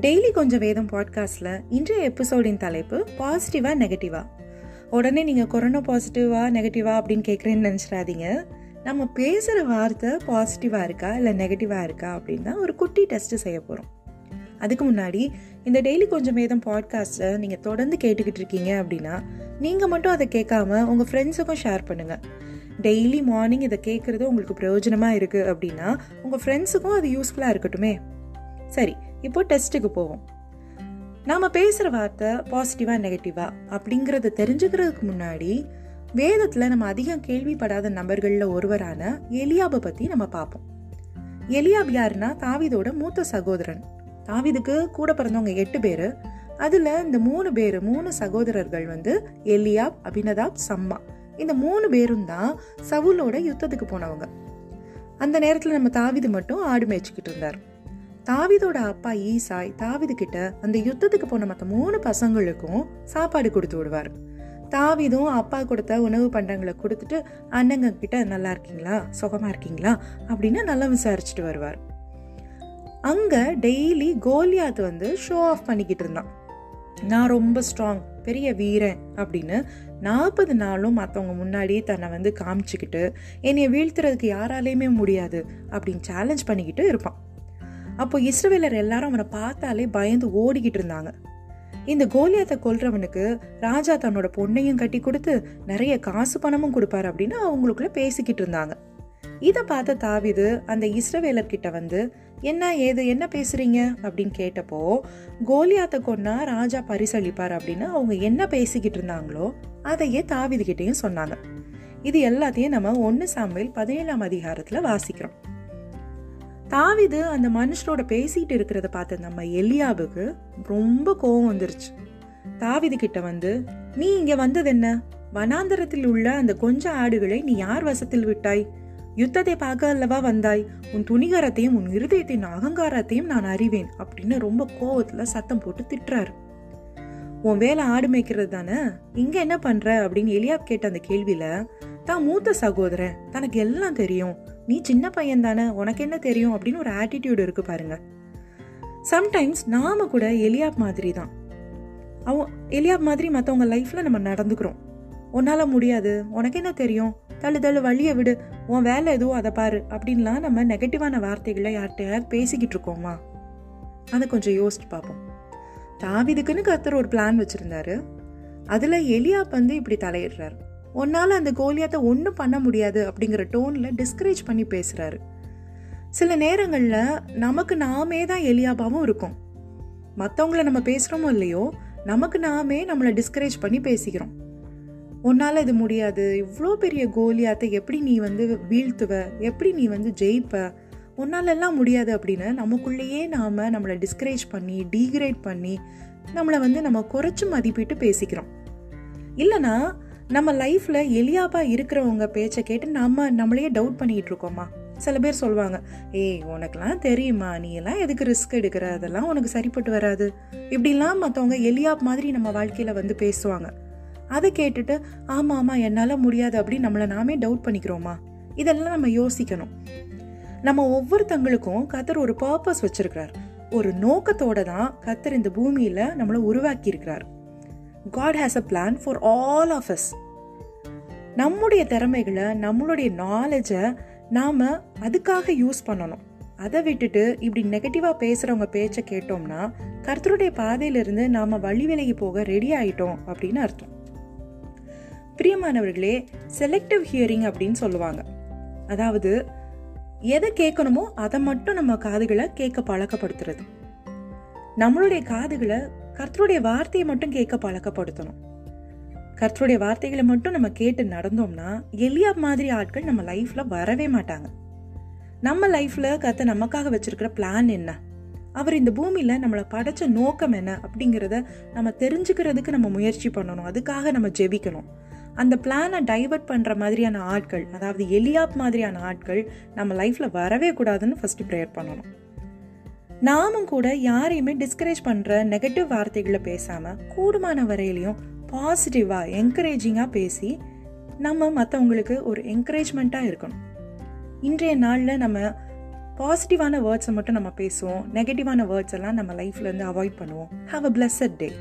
Daily கொஞ்சம் வேதம் பாட்காஸ்டில் இன்றைய எபிசோடின் தலைப்பு பாசிட்டிவா நெகட்டிவா உடனே நீங்கள் கொரோனா பாசிட்டிவா நெகட்டிவா அப்படின்னு கேட்குறேன்னு நினச்சிடாதீங்க. நம்ம பேசுகிற வார்த்தை பாசிட்டிவாக இருக்கா இல்லை நெகட்டிவாக இருக்கா அப்படின்னு தான் ஒரு குட்டி டெஸ்ட்டு செய்ய போகிறோம் அதுக்கு முன்னாடி இந்த டெய்லி கொஞ்சம் வேதம் பாட்காஸ்ட்டை நீங்கள் தொடர்ந்து கேட்டுக்கிட்டு இருக்கீங்க அப்படின்னா நீங்கள் மட்டும் அதை கேட்காம உங்கள் ஃப்ரெண்ட்ஸுக்கும் ஷேர் பண்ணுங்கள் டெய்லி மார்னிங் இதை கேட்குறது உங்களுக்கு பிரயோஜனமாக இருக்குது அப்படின்னா உங்கள் ஃப்ரெண்ட்ஸுக்கும் அது யூஸ்ஃபுல்லாக இருக்கட்டுமே. சரி இப்போ டெஸ்ட்டுக்கு போவோம். நாம் பேசுகிற வார்த்தை பாசிட்டிவாக நெகட்டிவா அப்படிங்கிறத தெரிஞ்சுக்கிறதுக்கு முன்னாடி வேதத்தில் நம்ம அதிகம் கேள்விப்படாத நபர்களில் ஒருவரான எலியாபை பற்றி நம்ம பார்ப்போம். எலியாப் யாருன்னா தாவிதோட மூத்த சகோதரன். தாவிதுக்கு கூட பிறந்தவங்க எட்டு பேர். அதில் இந்த மூணு பேர் மூணு சகோதரர்கள் வந்து எலியாப் அபினதாப் சம்மா. இந்த மூணு பேரும் தான் சவுலோட யுத்தத்துக்கு போனவங்க. அந்த நேரத்தில் நம்ம தாவிது மட்டும் ஆடு மேய்ச்சிக்கிட்டு இருந்தார். தாவிதோட அப்பா ஈசாய் தாவிது கிட்ட அந்த யுத்தத்துக்கு போன மற்ற மூணு பசங்களுக்கும் சாப்பாடு கொடுத்து விடுவார். தாவிதும் அப்பா கொடுத்த உணவு பண்டங்களை கொடுத்துட்டு அண்ணங்க கிட்ட நல்லா இருக்கீங்களா? சுகமா இருக்கீங்களா? அப்படின்னு நல்லா விசாரிச்சுட்டு வருவார். அங்க டெய்லி கோலியாத் வந்து ஷோ ஆஃப் பண்ணிக்கிட்டு இருந்தான். நான் ரொம்ப ஸ்ட்ராங் பெரிய வீரன் அப்படின்னு நாற்பது நாளும் மற்றவங்க முன்னாடியே தன்னை வந்து காமிச்சுக்கிட்டு என்னைய வீழ்த்துறதுக்கு யாராலையுமே முடியாது அப்படின்னு சேலஞ்ச் பண்ணிக்கிட்டு இருப்பான். அப்போ இஸ்ரவேலர் எல்லாரும் அவனை பார்த்தாலே பயந்து ஓடிக்கிட்டு இருந்தாங்க. இந்த கோலியாத்தை கொல்றவனுக்கு ராஜா தன்னோட பொண்ணையும் கட்டி கொடுத்து நிறைய காசு பணமும் கொடுப்பாரு அப்படின்னு அவங்களுக்குள்ள பேசிக்கிட்டு இருந்தாங்க. இதை பார்த்த தாவிது அந்த இஸ்ரவேலர் கிட்ட வந்து என்ன ஏது என்ன பேசுறீங்க? அப்படின்னு கேட்டப்போ கோலியாத்தை கொன்னா ராஜா பரிசளிப்பார் அப்படின்னு அவங்க என்ன பேசிக்கிட்டு இருந்தாங்களோ அதையே தாவிது கிட்டேயும் சொன்னாங்க. இது எல்லாத்தையும் நம்ம ஒன்னு சாம்பல் பதினேழாம் அதிகாரத்துல வாசிக்கிறோம். தாவிது அந்த மனுஷனோட பேசிட்டு இருக்கிறத பார்த்த நம்ம எலியாவுக்கு ரொம்ப கோவம் வந்துருச்சு. தாவிது கிட்ட வந்து நீ இங்க வந்தது என்ன? வனாந்தரத்தில் உள்ள அந்த கொஞ்ச ஆடுகளை நீ யார் வசத்தில் விட்டாய்? யுத்தத்தை பார்க்க அல்லவா வந்தாய்? உன் துணிகரத்தையும் உன் இருதயத்தின் அகங்காரத்தையும் நான் அறிவேன் அப்படின்னு ரொம்ப கோவத்துல சத்தம் போட்டு திட்டுறாரு. உன் வேலை ஆடு மேய்க்கிறது தானே? இங்க என்ன பண்ற? அப்படின்னு எலியாப் கேட்ட அந்த கேள்வியில தான் மூத்த சகோதரன். தனக்கு எல்லாம் தெரியும். நீ சின்ன பையன் தானே உனக்கு என்ன தெரியும் அப்படின்னு ஒரு ஆட்டிடியூடு இருக்கு பாருங்க. சம்டைம்ஸ் நாம கூட எலியாப் மாதிரி தான். அவன் எலியாப் மாதிரி மற்றவங்க லைஃப்ல நம்ம நடந்துக்கிறோம். உன்னால முடியாது உனக்கு என்ன தெரியும்? தள்ளு தள்ளு வழியை விடு. உன் வேலை எதுவோ அதை பாரு அப்படின்லாம் நம்ம நெகட்டிவான வார்த்தைகளை யார்கிட்டயாவது பேசிக்கிட்டு இருக்கோமா? அதை கொஞ்சம் யோசிச்சு பார்ப்போம். தாவிதுக்குன்னு கத்தர் ஒரு பிளான் வச்சிருந்தாரு. அதுல எலியாப் வந்து இப்படி தலையிடுறாரு. உன்னால் அந்த கோலியாத்தை ஒன்றும் பண்ண முடியாது அப்படிங்கிற டோனில் டிஸ்கரேஜ் பண்ணி பேசுகிறாரு சில நேரங்களில் நமக்கு நாமே தான் எலியாபாவும் இருக்கும். மற்றவங்கள நம்ம பேசுகிறோமோ இல்லையோ நமக்கு நாமே நம்மளை டிஸ்கரேஜ் பண்ணி பேசிக்கிறோம். உன்னால் இது முடியாது. இவ்வளோ பெரிய கோலியாத்தை எப்படி நீ வந்து வீழ்த்துவ? எப்படி நீ வந்து ஜெயிப்ப? உன்னால் எல்லாம் முடியாது அப்படின்னு நமக்குள்ளேயே நாம் நம்மளை டிஸ்கரேஜ் பண்ணி டீக்ரேட் பண்ணி நம்மளை வந்து நம்ம குறைச்சி மதிப்பிட்டு பேசிக்கிறோம். இல்லைனா நம்ம லைஃப்பில் எளியாப்பா இருக்கிறவங்க பேச்சை கேட்டு நம்ம நம்மளையே டவுட் பண்ணிகிட்டு இருக்கோமா சில பேர் சொல்லுவாங்க ஏய் உனக்கெலாம் தெரியுமா? நீ எல்லாம் எதுக்கு ரிஸ்க் எடுக்கிற? அதெல்லாம் உனக்கு சரிப்பட்டு வராது. இப்படிலாம் மற்றவங்க எலியாப் மாதிரி நம்ம வாழ்க்கையில் வந்து பேசுவாங்க. அதை கேட்டுட்டு ஆமாம் ஆமாம் என்னால் முடியாது அப்படின்னு நம்மளை நாமே டவுட் பண்ணிக்கிறோமா? இதெல்லாம் நம்ம யோசிக்கணும். நம்ம ஒவ்வொருத்தங்களுக்கும் கத்தர் ஒரு பர்பஸ் வச்சுருக்கிறார். ஒரு நோக்கத்தோட தான் கத்தர் இந்த பூமியில் நம்மளை உருவாக்கி இருக்கிறார் God has a plan for all of us நம்முடைய திறமைகளை நம்மளுடைய நாலேஜை நாம் அதுக்காக யூஸ் பண்ணணும். அதை விட்டுட்டு இப்படி நெகட்டிவாக பேசுகிறவங்க பேச்சை கேட்டோம்னா கர்த்தருடைய பாதையிலிருந்து நாம் வழி விலகி போக ரெடி ஆகிட்டோம் அப்படின்னு அர்த்தம். பிரியமானவர்களே செலக்டிவ் ஹியரிங் அப்படின்னு சொல்லுவாங்க. அதாவது எதை கேட்கணுமோ அதை மட்டும் நம்ம காதுகளை கேட்க பழக்கப்படுத்துறது. நம்மளுடைய காதுகளை கர்த்தருடைய வார்த்தையை மட்டும் கேட்க பழக்கப்படுத்தணும். கர்த்தருடைய வார்த்தைகளை மட்டும் நம்ம கேட்டு நடந்தோம்னா எலியா மாதிரி ஆட்கள் நம்ம லைஃப்ல வரவே மாட்டாங்க. நம்ம லைஃப்ல கத்த நமக்காக வச்சிருக்கிற பிளான் என்ன? அவர் இந்த பூமியில நம்மளை படைச்ச நோக்கம் என்ன அப்படிங்கிறத நம்ம தெரிஞ்சுக்கிறதுக்கு நம்ம முயற்சி பண்ணணும். அதுக்காக நம்ம ஜெபிக்கணும். அந்த பிளானை டைவர்ட் பண்ற மாதிரியான ஆட்கள் அதாவது எலியாப் மாதிரியான ஆட்கள் நம்ம லைஃப்ல வரவே கூடாதுன்னு ஃபர்ஸ்ட் ப்ரேயர் பண்ணணும். நாமும் கூட யாரையுமே டிஸ்கரேஜ் பண்ணுற நெகட்டிவ் வார்த்தைகளை பேசாமல் கூடுமான வரையிலையும் பாசிட்டிவாக என்கரேஜிங்காக பேசி நம்ம மற்றவங்களுக்கு ஒரு என்கரேஜ்மெண்ட்டாக இருக்கணும். இன்றைய நாளில் நம்ம பாசிட்டிவான வேர்ட்ஸை மட்டும் நம்ம பேசுவோம் நெகட்டிவான வேர்ட்ஸ் எல்லாம் நம்ம லைஃப்லேருந்து அவாய்ட் பண்ணுவோம். Have a blessed day